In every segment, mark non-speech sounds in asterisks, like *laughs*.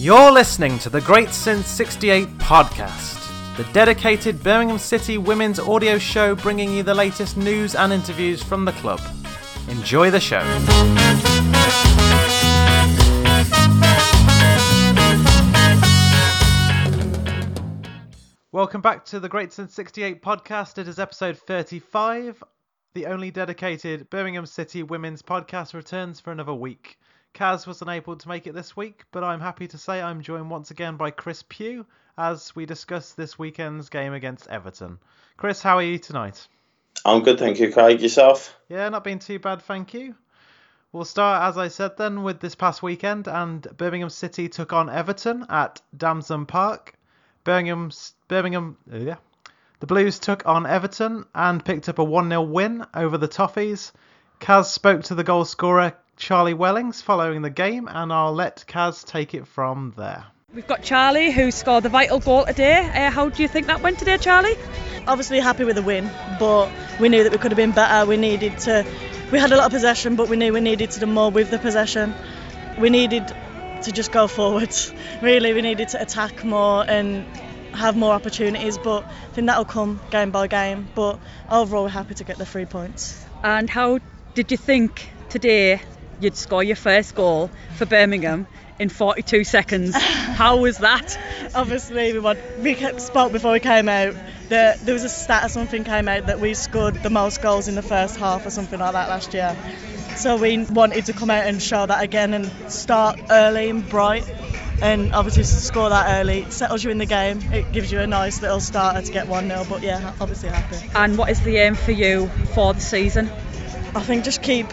You're listening to the Great Since 68 podcast, the dedicated Birmingham City women's audio show bringing you the latest news and interviews from the club. Enjoy the show. Welcome back to the Great Since 68 podcast. It is episode 35. The only dedicated Birmingham City women's podcast returns for another week. Kaz was unable to make it this week, but I'm happy to say I'm joined once again by Chris Pugh as we discuss this weekend's game against Everton. Chris, how are you tonight? I'm good, thank you, Craig. Yourself? Yeah, not been too bad, thank you. We'll start, as I said then, with this past weekend, and Birmingham City took on Everton at Damson Park. Birmingham, Birmingham, uh, yeah. The Blues took on Everton and picked up a 1 0 win over the Toffees. Kaz spoke to the goal scorer Charlie Wellings following the game, and I'll let Kaz take it from there. We've got Charlie who scored the vital goal today. Uh, how do you think that went today, Charlie? Obviously happy with the win, but we knew that we could have been better. We needed to. We had a lot of possession, but we knew we needed to do more with the possession. We needed to just go forwards. *laughs* Really, we needed to attack more and have more opportunities. But I think that'll come game by game. But overall, we're happy to get the three points. And how did you think today you'd score your first goal for Birmingham in 42 seconds. How was that? Obviously, we, want, we spoke before we came out that there was a stat or something came out that we scored the most goals in the first half or something like that last year. So we wanted to come out and show that again and start early and bright. And obviously score that early it settles you in the game. It gives you a nice little starter to get 1-0. But yeah, obviously happy. And what is the aim for you for the season? I think just keep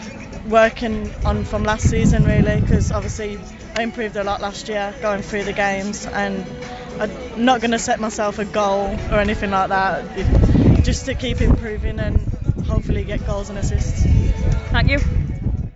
working on from last season really because obviously I improved a lot last year going through the games and I'm not going to set myself a goal or anything like that just to keep improving and hopefully get goals and assists. Thank you.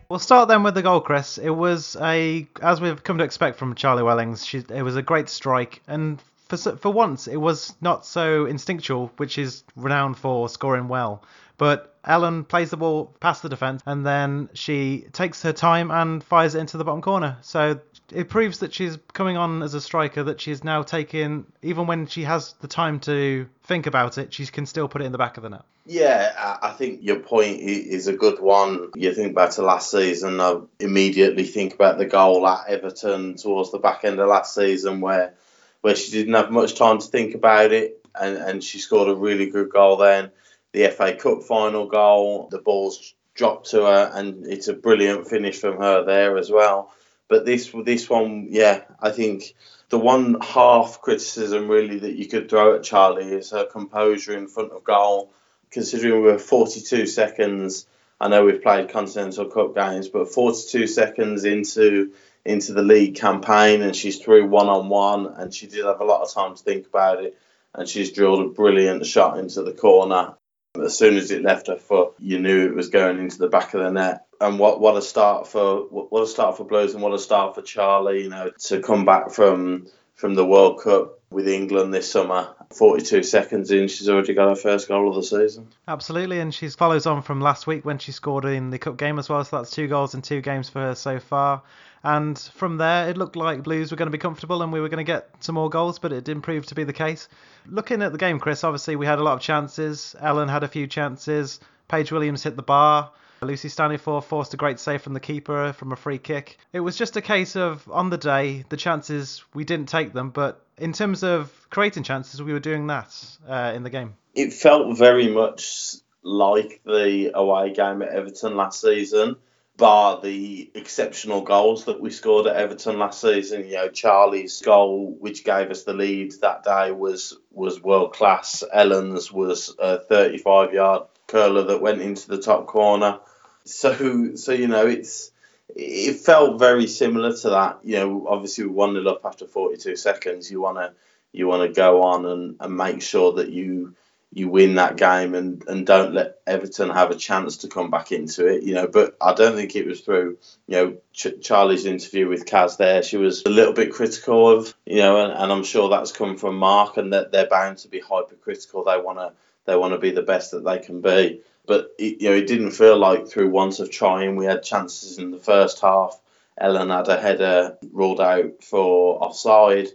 We'll start then with the goal, Chris. It was a, as we've come to expect from Charlie Wellings, she, it was a great strike, and for for once it was not so instinctual, which is renowned for scoring well. But Ellen plays the ball past the defence and then she takes her time and fires it into the bottom corner. So it proves that she's coming on as a striker, that she's now taken, even when she has the time to think about it, she can still put it in the back of the net. Yeah, I think your point is a good one. You think back to last season, I immediately think about the goal at Everton towards the back end of last season where where she didn't have much time to think about it and, and she scored a really good goal then the FA Cup final goal. The ball's dropped to her, and it's a brilliant finish from her there as well. But this this one, yeah, I think the one half criticism really that you could throw at Charlie is her composure in front of goal. Considering we're 42 seconds, I know we've played Continental Cup games, but 42 seconds into into the league campaign, and she's through one on one, and she did have a lot of time to think about it, and she's drilled a brilliant shot into the corner. As soon as it left her foot, you knew it was going into the back of the net. And what, what a start for what a start for Blues and what a start for Charlie. You know, to come back from from the World Cup with England this summer. 42 seconds in, she's already got her first goal of the season. Absolutely, and she follows on from last week when she scored in the cup game as well. So that's two goals in two games for her so far. And from there, it looked like Blues were going to be comfortable and we were going to get some more goals, but it didn't prove to be the case. Looking at the game, Chris, obviously we had a lot of chances. Ellen had a few chances. Paige Williams hit the bar. Lucy Staniforth forced a great save from the keeper from a free kick. It was just a case of, on the day, the chances, we didn't take them, but in terms of creating chances, we were doing that uh, in the game. It felt very much like the away game at Everton last season bar the exceptional goals that we scored at Everton last season. You know, Charlie's goal, which gave us the lead that day, was was world class. Ellen's was a 35 yard curler that went into the top corner. So, so you know, it's it felt very similar to that. You know, obviously we one 0 up after 42 seconds. You wanna you wanna go on and, and make sure that you you win that game and, and don't let Everton have a chance to come back into it, you know. But I don't think it was through, you know, Ch- Charlie's interview with Kaz there. She was a little bit critical of, you know, and, and I'm sure that's come from Mark and that they're bound to be hypercritical. They want to they want to be the best that they can be. But it, you know, it didn't feel like through once of trying we had chances in the first half. Ellen had a header ruled out for offside.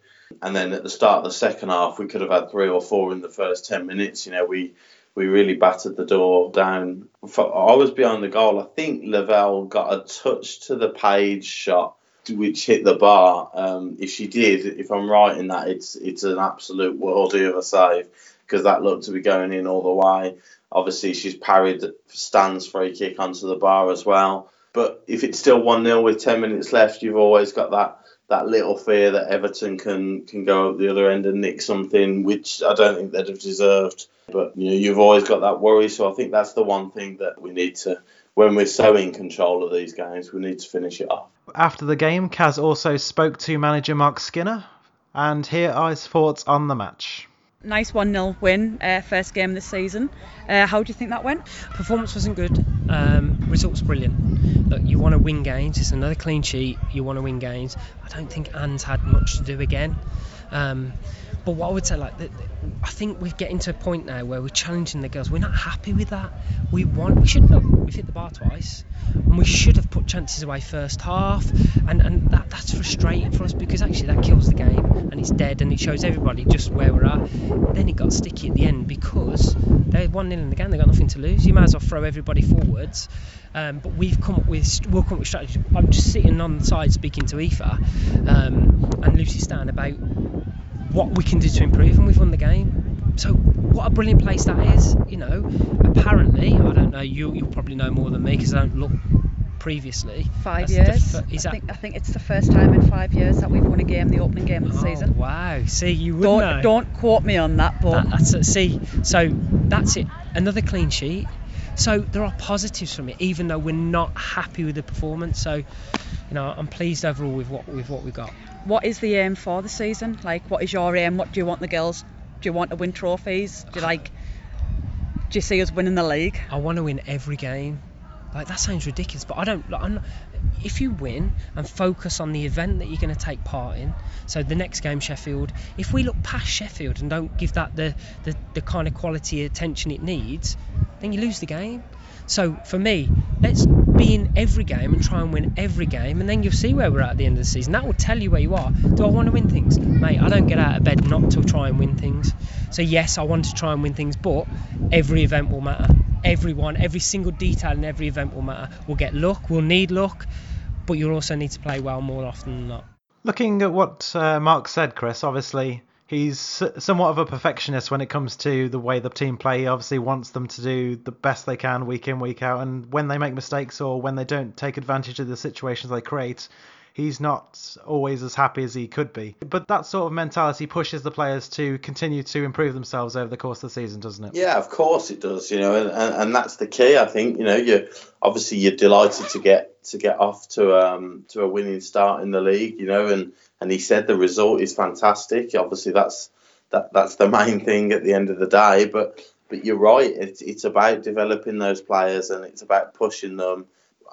And then at the start of the second half, we could have had three or four in the first 10 minutes. You know, we we really battered the door down. I was behind the goal. I think Levell got a touch to the Paige shot, which hit the bar. Um, if she did, if I'm right in that, it's it's an absolute worldie of a save because that looked to be going in all the way. Obviously, she's parried Stan's free kick onto the bar as well. But if it's still 1 0 with 10 minutes left, you've always got that that little fear that Everton can can go up the other end and nick something, which I don't think they'd have deserved. But you know, you've always got that worry. So I think that's the one thing that we need to, when we're so in control of these games, we need to finish it off. After the game, Kaz also spoke to manager Mark Skinner, and here are his thoughts on the match nice 1 0 win, uh, first game this season. Uh, how do you think that went? Performance wasn't good, um, results brilliant. Look, you want to win games, it's another clean sheet, you want to win games. I don't think Ann's had much to do again. Um, but what I would say, like, I think we're getting to a point now where we're challenging the girls. We're not happy with that. We want, we should have. we've hit the bar twice, and we should have put chances away first half, and and that that's frustrating for us because actually that kills the game and it's dead and it shows everybody just where we're at. Then it got sticky at the end because they're one 0 in the game. They got nothing to lose. You might as well throw everybody forwards. Um, but we've come up with we'll come up with strategy. I'm just sitting on the side speaking to Aoife um, and Lucy Stan about what we can do to improve, and we've won the game. So what a brilliant place that is. You know, apparently, I don't know. You you'll probably know more than me because I don't look previously. Five years. Fir- I, that... think, I think it's the first time in five years that we've won a game, the opening game of the oh, season. Wow. See, you don't, know. Don't quote me on that, but that, that's. See, so that's it. Another clean sheet. So there are positives from it, even though we're not happy with the performance. So, you know, I'm pleased overall with what with what we got what is the aim for the season? Like, what is your aim? What do you want the girls? Do you want to win trophies? Do you like? Do you see us winning the league? I want to win every game. Like that sounds ridiculous, but I don't. Like, not, if you win and focus on the event that you're going to take part in, so the next game Sheffield, if we look past Sheffield and don't give that the, the, the kind of quality attention it needs, then you lose the game. So for me, let's be in every game and try and win every game, and then you'll see where we're at at the end of the season. That will tell you where you are. Do I want to win things, mate? I don't get out of bed not to try and win things. So yes, I want to try and win things, but every event will matter. Everyone, every single detail in every event will matter. We'll get luck. We'll need luck, but you'll also need to play well more often than not. Looking at what uh, Mark said, Chris, obviously he's somewhat of a perfectionist when it comes to the way the team play. He obviously wants them to do the best they can week in, week out. And when they make mistakes or when they don't take advantage of the situations they create, he's not always as happy as he could be. But that sort of mentality pushes the players to continue to improve themselves over the course of the season, doesn't it? Yeah, of course it does. You know, and, and, that's the key. I think you know you obviously you're delighted to get to get off to um to a winning start in the league. You know, and and he said the result is fantastic. Obviously, that's that that's the main thing at the end of the day. But but you're right. It's it's about developing those players and it's about pushing them.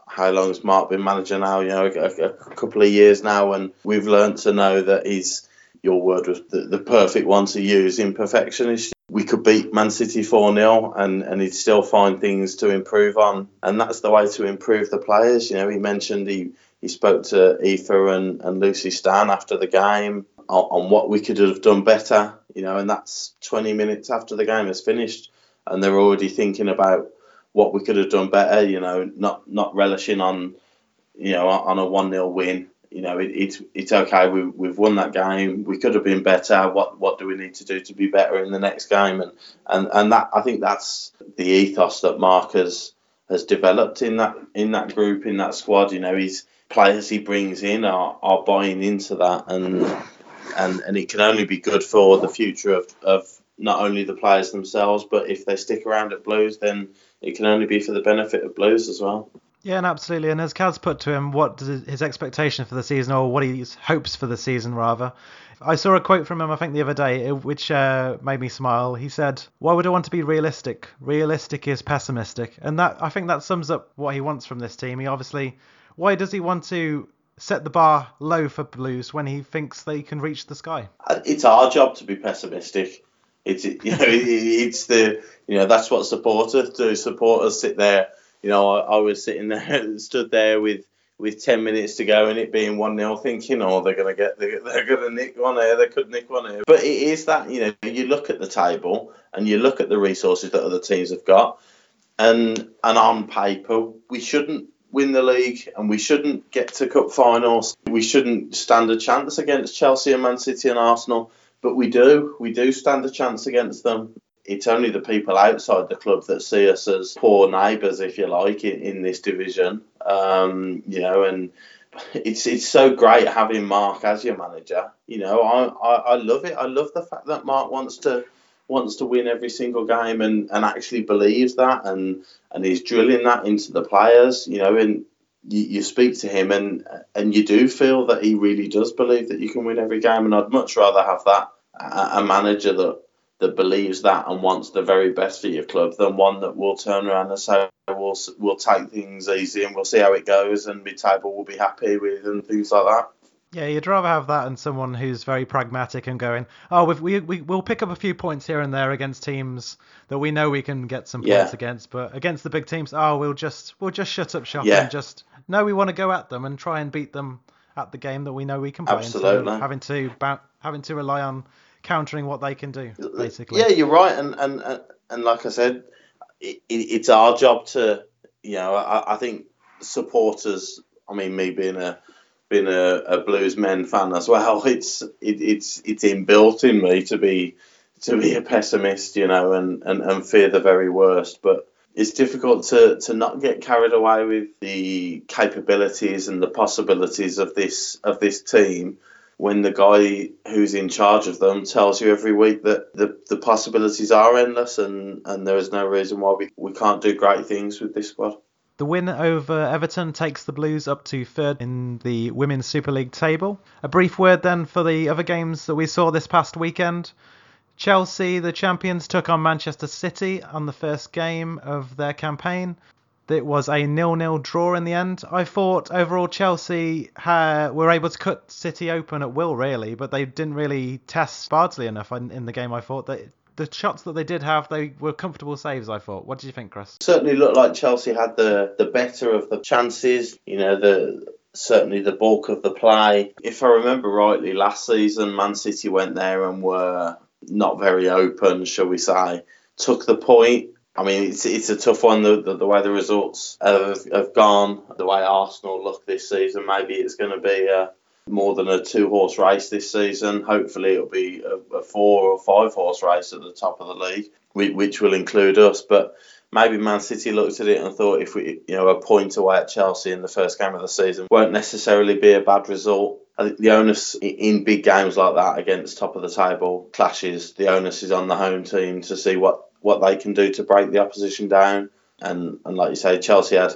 How long's Mark been manager now? You know, a, a couple of years now, and we've learned to know that he's your word was the, the perfect one to use in perfectionist. We could beat Man City 4 0 and, and he'd still find things to improve on. And that's the way to improve the players. You know, he mentioned he he spoke to Aoife and, and Lucy Stan after the game on, on, what we could have done better, you know, and that's 20 minutes after the game has finished, and they're already thinking about what we could have done better, you know, not not relishing on, you know, on a 1 0 win. You know, it, it's it's okay. We, we've won that game. We could have been better. What what do we need to do to be better in the next game? And and, and that I think that's the ethos that Mark has, has developed in that in that group in that squad. You know, he's players he brings in are, are buying into that, and and and it can only be good for the future of, of not only the players themselves, but if they stick around at Blues, then it can only be for the benefit of Blues as well. Yeah, and absolutely. And as Kaz put to him, what his expectation for the season, or what he hopes for the season, rather. I saw a quote from him, I think, the other day, which uh, made me smile. He said, "Why would I want to be realistic? Realistic is pessimistic," and that I think that sums up what he wants from this team. He obviously why does he want to set the bar low for Blues when he thinks they can reach the sky? Uh, it's our job to be pessimistic. It's *laughs* you know it's the you know that's what supporters do. Supporters sit there. You know I, I was sitting there, *laughs* stood there with with 10 minutes to go and it being 1 0, thinking, oh, they're going to get, they're, *laughs* they're going to nick one here, they could nick one here. But it is that, you know, you look at the table and you look at the resources that other teams have got, and, and on paper, we shouldn't win the league and we shouldn't get to cup finals. We shouldn't stand a chance against Chelsea and Man City and Arsenal, but we do. We do stand a chance against them it's only the people outside the club that see us as poor neighbours, if you like, in, in this division. Um, you know, and it's it's so great having Mark as your manager. You know, I, I, I love it. I love the fact that Mark wants to wants to win every single game and, and actually believes that and and he's drilling that into the players. You know, and you, you speak to him and and you do feel that he really does believe that you can win every game. And I'd much rather have that a, manager that that believes that and wants the very best for your club than one that will turn around and say we'll we'll take things easy and we'll see how it goes and mid table will be happy with and things like that. Yeah, you'd rather have that than someone who's very pragmatic and going, oh, we we we'll pick up a few points here and there against teams that we know we can get some points Yeah. against, but against the big teams, oh, we'll just we'll just shut up shop Yeah. and just no, we want to go at them and try and beat them at the game that we know we can play. Absolutely. having to having to rely on countering what they can do, basically. Yeah, you're right, and and and, and like I said, it, it, it's our job to, you know, I, I think supporters. I mean, me being a being a, a Blues men fan as well, it's it, it's it's inbuilt in me to be to be a pessimist, you know, and, and, and fear the very worst. But it's difficult to, to not get carried away with the capabilities and the possibilities of this of this team when the guy who's in charge of them tells you every week that the, the possibilities are endless and, and there is no reason why we, we can't do great things with this squad. The win over Everton takes the Blues up to third in the Women's Super League table. A brief word then for the other games that we saw this past weekend. Chelsea, the champions, took on Manchester City on the first game of their campaign. It was a nil-nil draw in the end. I thought overall Chelsea were able to cut City open at will, really, but they didn't really test Bardsley enough in, in the game. I thought that the shots that they did have, they were comfortable saves. I thought. What did you think, Chris? Certainly looked like Chelsea had the, the better of the chances, you know, the certainly the bulk of the play. If I remember rightly, last season Man City went there and were not very open, shall we say. Took the point. I mean, it's it's a tough one the, the, the way the results have, have gone, the way Arsenal look this season. Maybe it's going to be a, more than a two horse race this season. Hopefully, it'll be a, a four or five horse race at the top of the league, which will include us. But maybe Man City looked at it and thought if we, you know, a point away at Chelsea in the first game of the season won't necessarily be a bad result. I think the onus in big games like that against top of the table clashes, the onus is on the home team to see what, what they can do to break the opposition down. And, and like you say, Chelsea had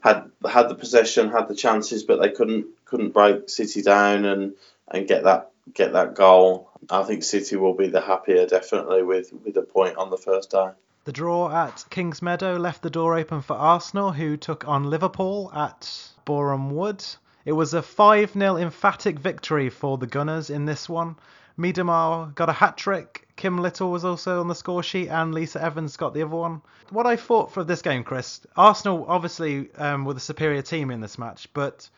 had had the possession, had the chances, but they couldn't couldn't break City down and, and get that get that goal. I think City will be the happier definitely with, with a point on the first day. The draw at Kings Meadow left the door open for Arsenal, who took on Liverpool at Boreham Wood. It was a 5 0 emphatic victory for the Gunners in this one. Miedema got a hat trick, Kim Little was also on the score sheet, and Lisa Evans got the other one. What I thought for this game, Chris, Arsenal obviously um, were the superior team in this match, but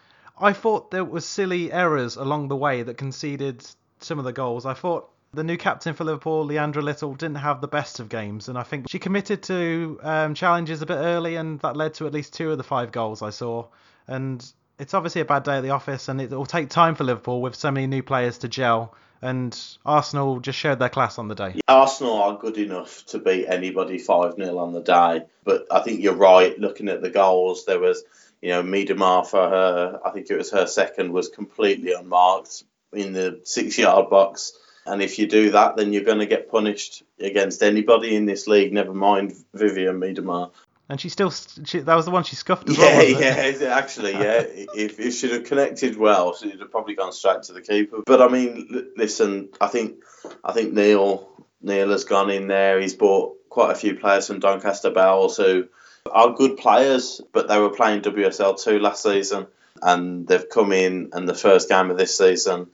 I thought there was silly errors along the way that conceded some of the goals. I thought the new captain for Liverpool, Leandra Little, didn't have the best of games, and I think she committed to um, challenges a bit early, and that led to at least two of the five goals I saw. And it's obviously a bad day at the office, and it will take time for Liverpool with so many new players to gel. And Arsenal just showed their class on the day. Arsenal are good enough to beat anybody 5 0 on the day, but I think you're right. Looking at the goals, there was, you know, Miedema for her, I think it was her second, was completely unmarked in the six yard box. And if you do that, then you're going to get punished against anybody in this league, never mind Vivianne Miedema. And she still, she, that was the one she scuffed as Yeah, well. wasn't it? yeah, actually, yeah. *laughs* if, if she'd have connected well, she'd have probably gone straight to the keeper. But I mean, l- listen, I think I think Neil Neil has gone in there. He's bought quite a few players from Doncaster Belles who are good players, but they were playing WSL two last season, and they've come in and the first game of this season.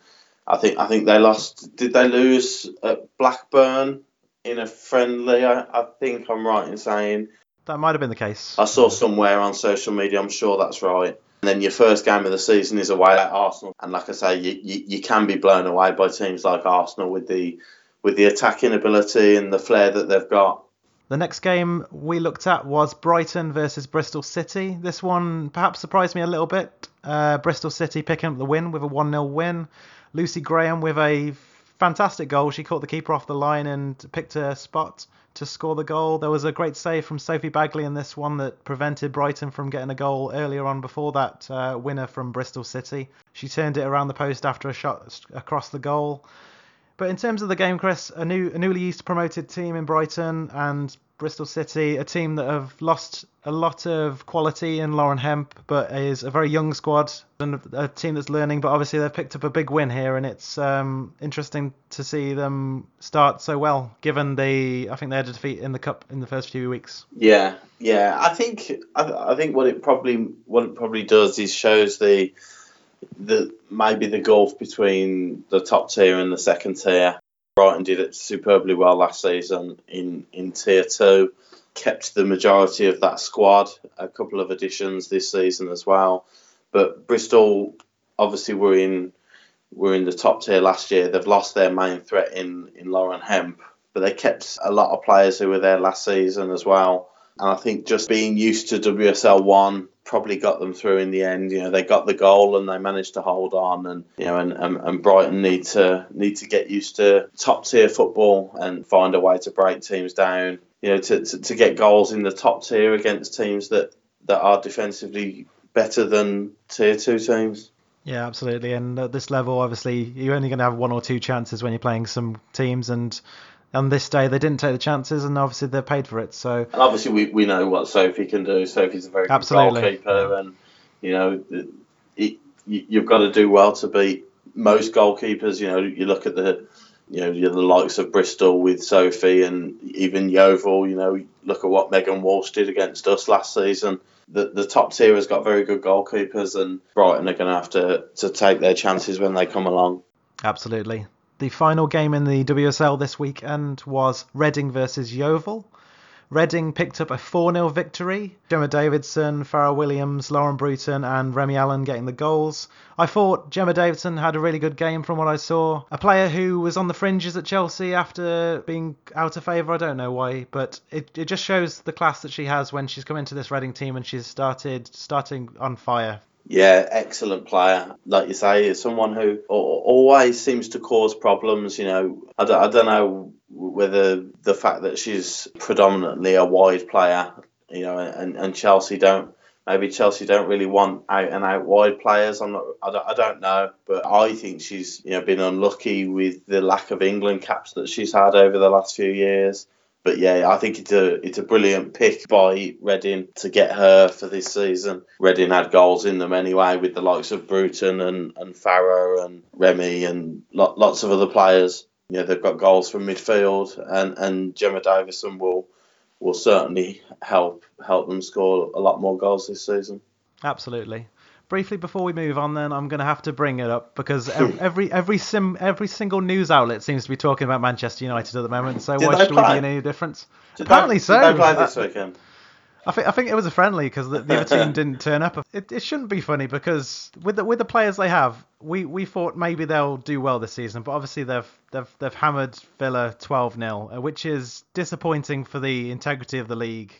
I think I think they lost. Did they lose at Blackburn in a friendly? I, I think I'm right in saying. That might have been the case. I saw somewhere on social media. I'm sure that's right. And then your first game of the season is away at Arsenal, and like I say, you, you, you can be blown away by teams like Arsenal with the with the attacking ability and the flair that they've got. The next game we looked at was Brighton versus Bristol City. This one perhaps surprised me a little bit. Uh, Bristol City picking up the win with a 1 0 win. Lucy Graham with a fantastic goal. She caught the keeper off the line and picked a spot to score the goal. There was a great save from Sophie Baggaley in this one that prevented Brighton from getting a goal earlier on before that uh, winner from Bristol City. She turned it around the post after a shot across the goal. But in terms of the game, Chris, a new a newly East promoted team in Brighton and Bristol City, a team that have lost a lot of quality in Lauren Hemp, but is a very young squad and a team that's learning. But obviously they've picked up a big win here, and it's um, interesting to see them start so well, given the I think they had a defeat in the cup in the first few weeks. Yeah, yeah. I think I, I think what it probably what it probably does is shows the the maybe the gulf between the top tier and the second tier. Brighton did it superbly well last season in, in tier two, kept the majority of that squad, a couple of additions this season as well. But Bristol obviously were in were in the top tier last year. They've lost their main threat in, in Lauren Hemp, but they kept a lot of players who were there last season as well. And I think just being used to WSL one probably got them through in the end. You know, they got the goal and they managed to hold on, and you know, and, and, and Brighton need to need to get used to top tier football and find a way to break teams down. You know, to, to, to get goals in the top tier against teams that that are defensively better than tier two teams. Yeah, absolutely. And at this level, obviously, you're only going to have one or two chances when you're playing some teams, and on this day they didn't take the chances and obviously they're paid for it so and obviously we, we know what Sophie can do. Sophie's a very good goalkeeper and you know it, you've got to do well to beat most goalkeepers. You know you look at the you know the likes of Bristol with Sophie and even Yeovil you know look at what Megan Walsh did against us last season. The, the top tier has got very good goalkeepers and Brighton are going to have to to take their chances when they come along. Absolutely. The final game in the WSL this weekend was Reading versus Yeovil. Reading picked up a 4 0 victory. Gemma Davison, Fara Williams, Lauren Bruton, and Remi Allen getting the goals. I thought Gemma Davison had a really good game from what I saw. A player who was on the fringes at Chelsea after being out of favour, I don't know why, but it, it just shows the class that she has when she's come into this Reading team and she's started starting on fire. Yeah, excellent player. Like you say, is someone who always seems to cause problems. You know, I don't, I don't know whether the fact that she's predominantly a wide player, you know, and, and Chelsea don't maybe Chelsea don't really want out and out wide players. I'm not. I don't, I don't know, but I think she's you know been unlucky with the lack of England caps that she's had over the last few years. But yeah, I think it's a it's a brilliant pick by Reading to get her for this season. Reading had goals in them anyway with the likes of Bruton and, and Fara and Remi and lo- lots of other players. Know, they've got goals from midfield and, and Gemma Davison will will certainly help help them score a lot more goals this season. Absolutely briefly before we move on, then I'm going to have to bring it up because *laughs* every every sim every single news outlet seems to be talking about Manchester United at the moment. So did why should play? we be any difference? Did Apparently they, so. Did they play this weekend? I think I think it was a friendly because the, the, other team *laughs* didn't turn up. It, it shouldn't be funny because with the with the players they have, we, we thought maybe they'll do well this season, but obviously they've they've they've hammered Villa 12 0 uh, which is disappointing for the integrity of the league.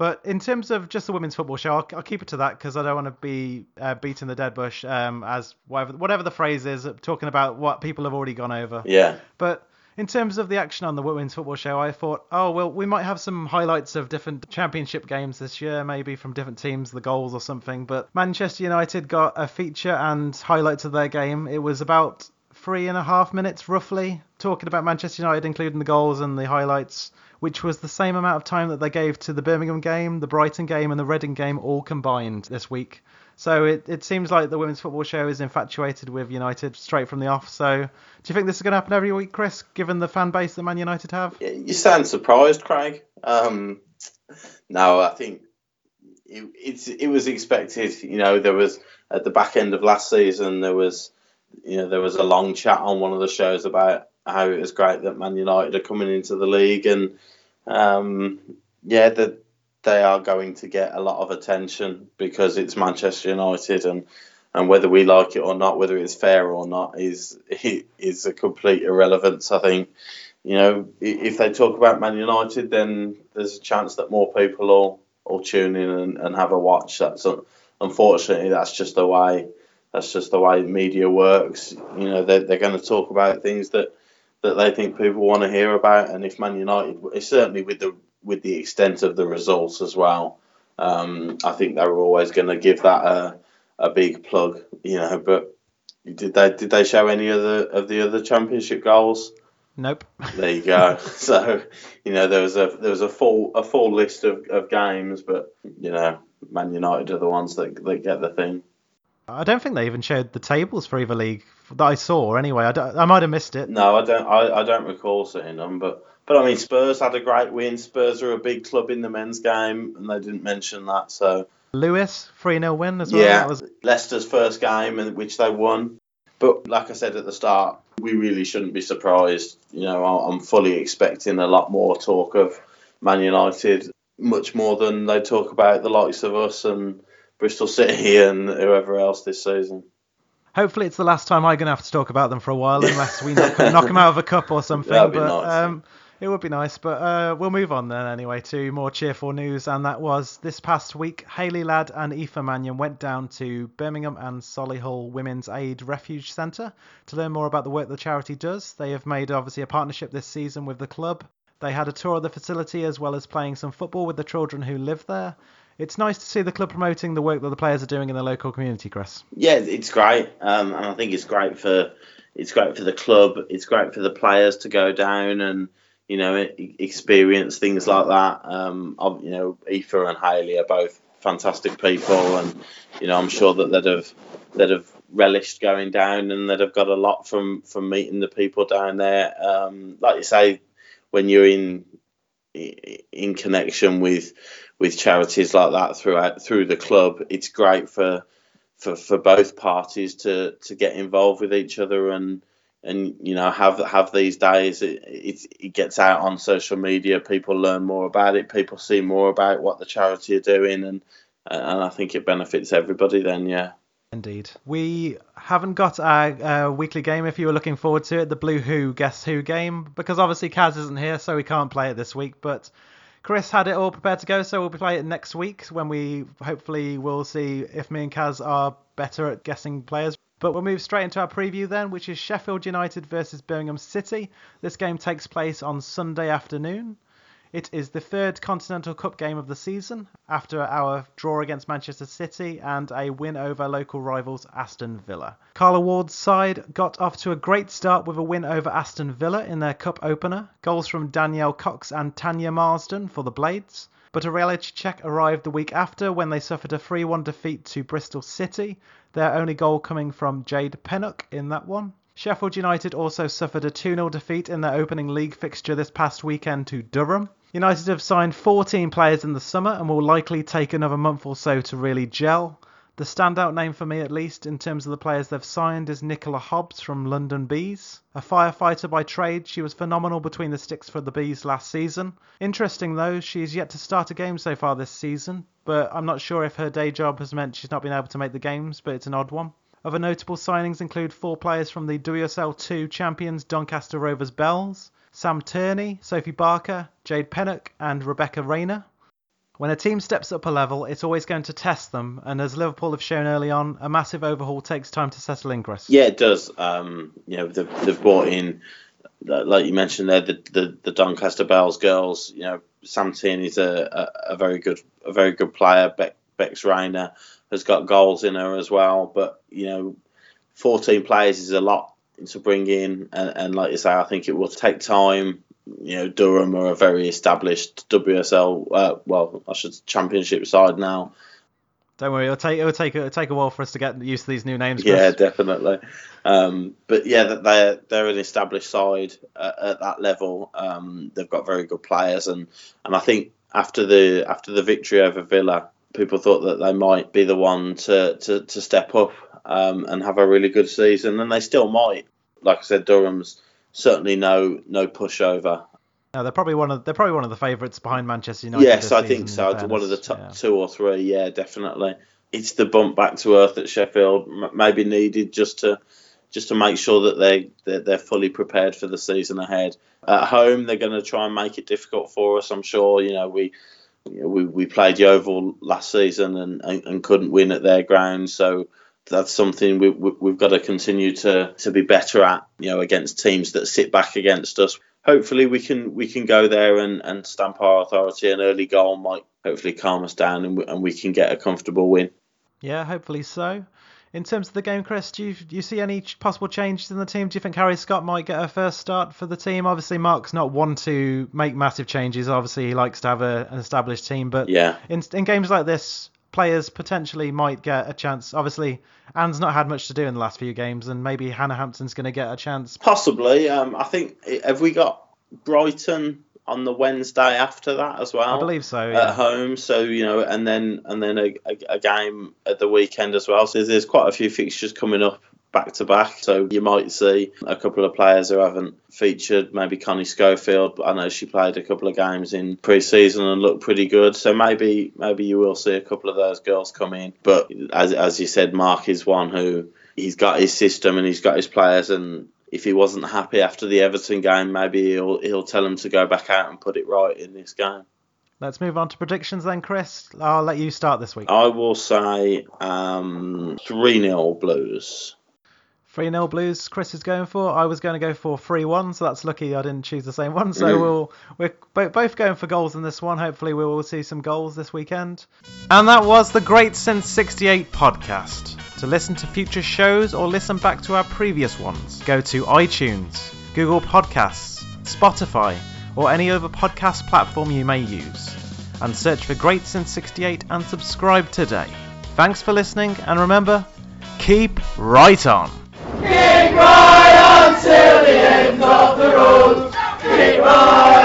But in terms of just the women's football show, I'll, I'll keep it to that because I don't want to be uh, beating the dead bush um, as whatever, whatever the phrase is, talking about what people have already gone over. Yeah. But in terms of the action on the women's football show, I thought, oh well, we might have some highlights of different championship games this year, maybe from different teams, the goals or something. But Manchester United got a feature and highlights of their game. It was about three and a half minutes roughly, talking about Manchester United, including the goals and the highlights which was the same amount of time that they gave to the Birmingham game, the Brighton game, and the Reading game all combined this week. So it, it seems like the women's football show is infatuated with United straight from the off. So do you think this is going to happen every week, Chris, given the fan base that Man United have? You sound surprised, Craig. Um, no, I think it, it was expected. You know, there was at the back end of last season there was you know there was a long chat on one of the shows about how it was great that Man United are coming into the league, and um, yeah, the they are going to get a lot of attention because it's Manchester United and and whether we like it or not, whether it's fair or not, is *laughs* is a complete irrelevance. I think, you know, if they talk about Man United, then there's a chance that more people will, will tune in and, and have a watch. That's unfortunately that's just the way that's just the way media works. You know, they're, they're going to talk about things that that they think people want to hear about, and if Man United, certainly with the with the extent of the results as well, um, I think they were always going to give that a a big plug, you know. But did they did they show any other of the other championship goals? Nope. There you go. *laughs* *laughs* so you know there was a there was a full a full list of, of games, but you know Man United are the ones that that get the thing. I don't think they even showed the tables for either league that I saw. Anyway, I, I might have missed it. No, I don't. I, I don't recall seeing them, but but I mean Spurs had a great win. Spurs are a big club in the men's game, and they didn't mention that. So Lewis 3 0 win as well. Yeah, That was... Leicester's first game in which they won. But like I said at the start, we really shouldn't be surprised. You know, I'm fully expecting a lot more talk of Man United, much more than they talk about the likes of us and Bristol City and whoever else this season. Hopefully, it's the last time I'm going to have to talk about them for a while, unless we knock, *laughs* knock them out of a cup or something. That'd be but nice. um, it would be nice. But uh, we'll move on then anyway to more cheerful news, and that was this past week. Hayley Ladd and Aoife Mannion went down to Birmingham and Solihull Women's Aid Refuge Centre to learn more about the work the charity does. They have made obviously a partnership this season with the club. They had a tour of the facility as well as playing some football with the children who live there. It's nice to see the club promoting the work that the players are doing in the local community, Chris. Yeah, it's great, um, and I think it's great for it's great for the club. It's great for the players to go down and you know experience things like that. Um, you know, Aoife and Hayley are both fantastic people, and you know I'm sure that they'd have they'd have relished going down, and they'd have got a lot from from meeting the people down there. Um, like you say, when you're in in connection with with charities like that throughout through the club, it's great for for, for both parties to, to get involved with each other and and you know have have these days it, it it gets out on social media people learn more about it people see more about what the charity are doing and and I think it benefits everybody then yeah Indeed. We haven't got our uh, weekly game if you were looking forward to it, the Blue Who Guess Who game, because obviously Kaz isn't here, so we can't play it this week. But Chris had it all prepared to go, so we'll play it next week when we hopefully will see if me and Kaz are better at guessing players. But we'll move straight into our preview then, which is Sheffield United versus Birmingham City. This game takes place on Sunday afternoon. It is the third Continental Cup game of the season after our draw against Manchester City and a win over local rivals Aston Villa. Carla Ward's side got off to a great start with a win over Aston Villa in their cup opener. Goals from Danielle Cox and Tanya Marsden for the Blades. But a reality check arrived the week after when they suffered a 3 1 defeat to Bristol City, their only goal coming from Jade Pennock in that one. Sheffield United also suffered a 2 0 defeat in their opening league fixture this past weekend to Durham. United have signed 14 players in the summer and will likely take another month or so to really gel. The standout name for me, at least, in terms of the players they've signed, is Nicola Hobbs from London Bees. A firefighter by trade, she was phenomenal between the sticks for the Bees last season. Interesting though, she's yet to start a game so far this season, but I'm not sure if her day job has meant she's not been able to make the games, but it's an odd one. Other notable signings include four players from the WSL 2 champions Doncaster Rovers Belles, Sam Tierney, Sophie Barker, Jade Pennock, and Rebecca Rayner. When a team steps up a level, it's always going to test them, and as Liverpool have shown early on, a massive overhaul takes time to settle in, Chris. yeah it does um, you know they've, they've brought in like you mentioned there the, the, the Doncaster Belles girls you know Sam Tierney's a, a, a very good a very good player Beck, Bex Rayner has got goals in her as well but you know 14 players is a lot to bring in and, and like you say I think it will take time you know Durham are a very established WSL uh, well I should championship side now Don't worry, it'll take it'll take it'll take a while for us to get used to these new names. Chris. Yeah, definitely. Um, but yeah, they're they're an established side at, at that level. Um, they've got very good players, and, and I think after the after the victory over Villa, people thought that they might be the one to to, to step up um, and have a really good season, and they still might. Like I said, Durham's certainly no no pushover. No, they're probably one of they're probably one of the favourites behind Manchester United. yes, I think so. One of the top Yeah. two or three. Yeah, definitely. It's the bump back to earth at Sheffield. m- Maybe needed just to just to make sure that they they're, they're fully prepared for the season ahead. At home, they're going to try and make it difficult for us. I'm sure. You know, we you know, we, we played Yeovil last season and, and, and couldn't win at their ground, so that's something we, we, we've got to continue to, to be better at. You know, against teams that sit back against us. Hopefully, we can we can go there and, and stamp our authority. An early goal might hopefully calm us down, and we, and we can get a comfortable win. Yeah, hopefully so. In terms of the game, Chris, do you, do you see any possible changes in the team? Do you think Harry Scott might get a first start for the team? Obviously, Mark's not one to make massive changes. Obviously, he likes to have a, an established team. But Yeah. in, in games like this, players potentially might get a chance. Obviously, Ann's not had much to do in the last few games, and maybe Hannah Hampton's going to get a chance. Possibly. Um, I think have we got Brighton on the Wednesday after that as well? I believe so. at home. So you know, and then and then a, a, a game at the weekend as well. So there's quite a few fixtures coming up back to back. So you might see a couple of players who haven't featured. Maybe Connie Scofield, but I know she played a couple of games in pre-season and looked pretty good. So maybe maybe you will see a couple of those girls come in. But as as you said, Mark is one who he's got his system and he's got his players and. If he wasn't happy after the Everton game, maybe he'll he'll tell him to go back out and put it right in this game. Let's move on to predictions then, Chris. I'll let you start this week. I will say um, 3 0 Blues. 3 0 Blues, Chris is going for. I was going to go for 3 1, so that's lucky I didn't choose the same one. So Mm. we'll, we're bo- both going for goals in this one. Hopefully, we will see some goals this weekend. And that was the Great Since 68 podcast. To listen to future shows or listen back to our previous ones, go to iTunes, Google Podcasts, Spotify, or any other podcast platform you may use, and search for Great Since 68 and subscribe today. Thanks for listening, and remember, keep right on! Keep right on till the end of the road! Keep right